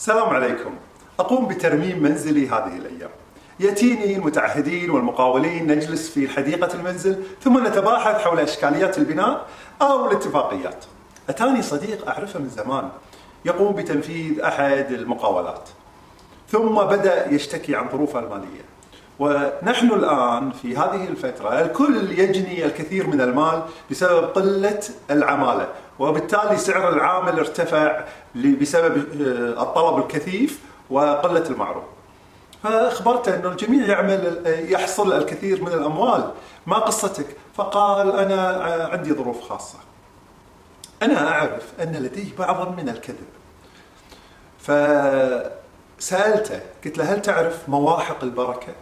السلام عليكم. أقوم بترميم منزلي هذه الأيام. يأتيني المتعهدين والمقاولين نجلس في حديقة المنزل ثم نتباحث حول إشكاليات البناء أو الاتفاقيات. أتاني صديق أعرفه من زمان. يقوم بتنفيذ أحد المقاولات. ثم بدأ يشتكي عن ظروفه المالية. ونحن الآن في هذه الفترة الكل يجني الكثير من المال بسبب قلة العمالة وبالتالي سعر العامل ارتفع بسبب آه، الطلب الكثيف وقلة المعروض فاخبرته انه الجميع يعمل يحصل الكثير من الأموال. ما قصتك؟ فقال أنا عندي ظروف خاصة. أنا أعرف أن لديه بعضا من الكذب. فسألته قلت له هل تعرف مواحق البركة؟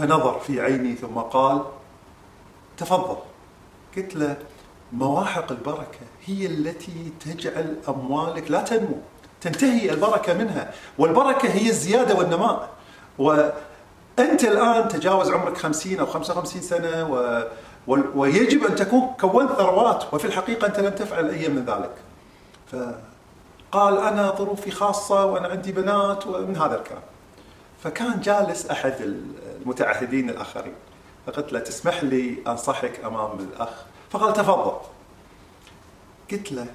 فنظر في عيني ثم قال تفضل. قلت له مواحق البركة هي التي تجعل أموالك لا تنمو تنتهي البركة منها والبركة هي الزيادة والنماء. وأنت الآن تجاوز عمرك 50 أو 55 سنة و... ويجب أن تكون كونت ثروات وفي الحقيقة أنت لم تفعل أي من ذلك. فقال أنا ظروفي خاصة وأنا عندي بنات ومن هذا الكلام. فكان جالس أحد المتعهدين الآخرين. فقلت له تسمح لي أنصحك أمام الأخ؟ فقال تفضل. قلت له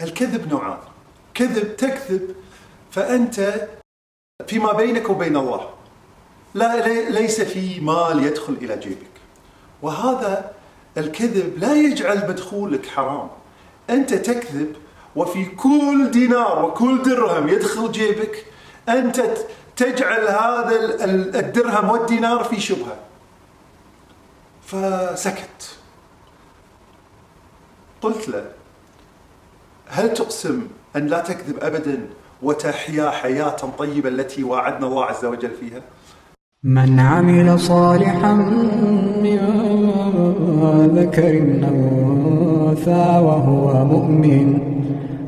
الكذب نوعان. كذب تكذب فأنت فيما بينك وبين الله. لا ليس في مال يدخل إلى جيبك. وهذا الكذب لا يجعل مدخولك حرام. أنت تكذب وفي كل دينار وكل درهم يدخل جيبك أنت تجعل هذا الدرهم والدينار في شبهة. فسكت. قلت له هل تقسم أن لا تكذب أبدا وتحيا حياة طيبة التي وعدنا الله عز وجل فيها؟ من عمل صالحا من ذكر أو أنثى وهو مؤمن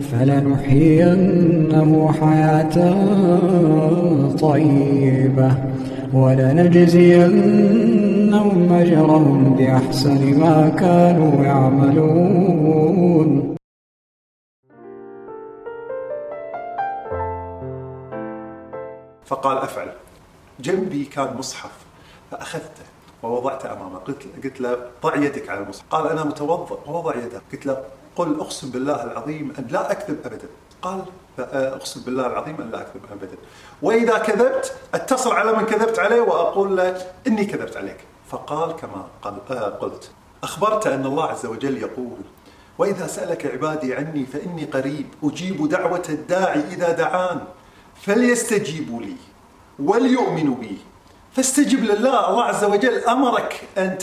فلنحيينه حياة طيبة ولنجزينهم أجرهم بأحسن ما كانوا يعملون. فقال أفعل. جنبي كان مصحف فأخذته. ووضعته أمامه. قلت قلت له ضع يدك على المصحف. قال أنا متوضا ووضع يده. قلت له قل أقسم بالله العظيم أن لا أكذب ابدا. قال أقسم بالله العظيم أن لا أكذب ابدا. وإذا كذبت أتصل على من كذبت عليه وأقول له إني كذبت عليك. فقال كما آه قلت أخبرت أن الله عز وجل يقول وإذا سألك عبادي عني فإني قريب أجيب دعوة الداعي إذا دعان فليستجيبوا لي وليؤمنوا بي. فاستجب لله الله عز وجل أمرك أن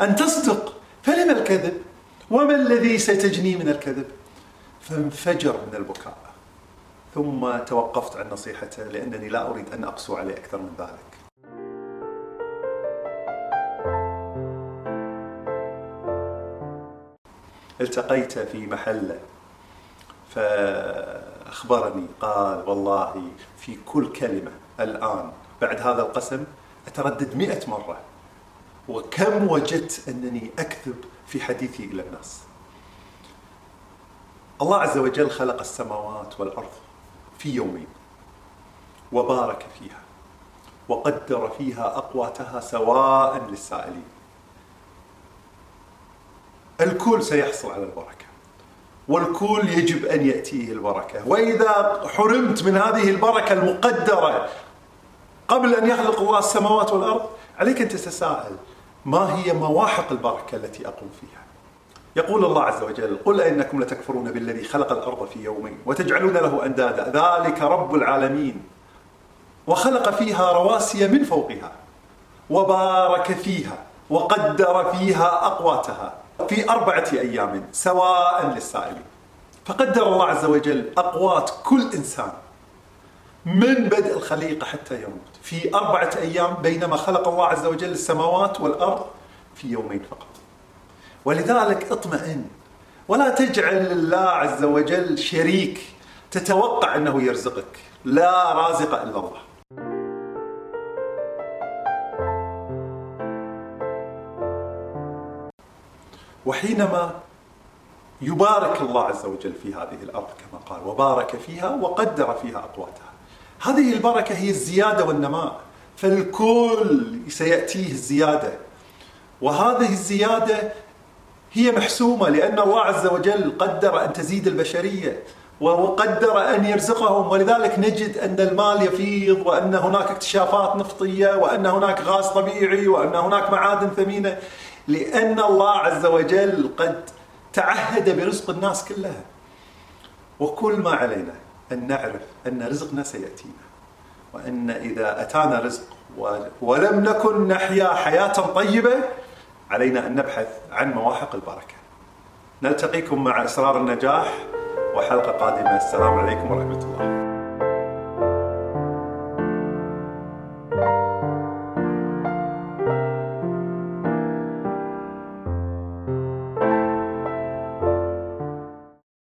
أن تصدق. فلم الكذب؟ وما الذي ستجني من الكذب؟ فانفجر من البكاء. ثم توقفت عن نصيحته لأنني لا أريد أن أقسو عليه أكثر من ذلك. التقيت في محله فأخبرني قال والله في كل كلمة الآن بعد هذا القسم أتردد مئة مرة. وكم وجدت أنني أكذب في حديثي إلى الناس الله عز وجل خلق السماوات والأرض في يومين وبارك فيها وقدر فيها أقواتها سواء للسائلين. الكل سيحصل على البركة. والكل يجب أن يأتيه البركة. وإذا حرمت من هذه البركة المقدرة قبل أن يخلق الله السماوات والأرض عليك أن تتساءل ما هي مواحق البركة التي أقوم فيها؟ يقول الله عز وجل قل أئنكم لتكفرون بالذي خلق الأرض في يومين وتجعلون له أندادا. ذلك رب العالمين. وخلق فيها رواسي من فوقها وبارك فيها وقدر فيها أقواتها في أربعة أيام سواء للسائلين. فقدر الله عز وجل أقوات كل إنسان. من بدء الخليقة حتى يموت في أربعة أيام بينما خلق الله عز وجل السماوات والأرض في يومين فقط. ولذلك اطمئن. ولا تجعل الله عز وجل شريك تتوقع أنه يرزقك. لا رازق إلا الله. وحينما يبارك الله عز وجل في هذه الأرض كما قال وبارك فيها وقدر فيها أقواتها. هذه البركة هي الزيادة والنماء. فالكل سيأتيه الزيادة. وهذه الزيادة هي محسومة لأن الله عز وجل قدر أن تزيد البشرية وقدر أن يرزقهم. ولذلك نجد أن المال يفيض وأن هناك اكتشافات نفطية وأن هناك غاز طبيعي وأن هناك معادن ثمينة. لأن الله عز وجل قد تعهد برزق الناس كلها. وكل ما علينا. أن نعرف أن رزقنا سيأتينا وأن إذا أتانا رزق ولم نكن نحيا حياة طيبة علينا أن نبحث عن مواحق البركة. نلتقيكم مع إسرار النجاح وحلقة قادمة السلام عليكم ورحمة الله.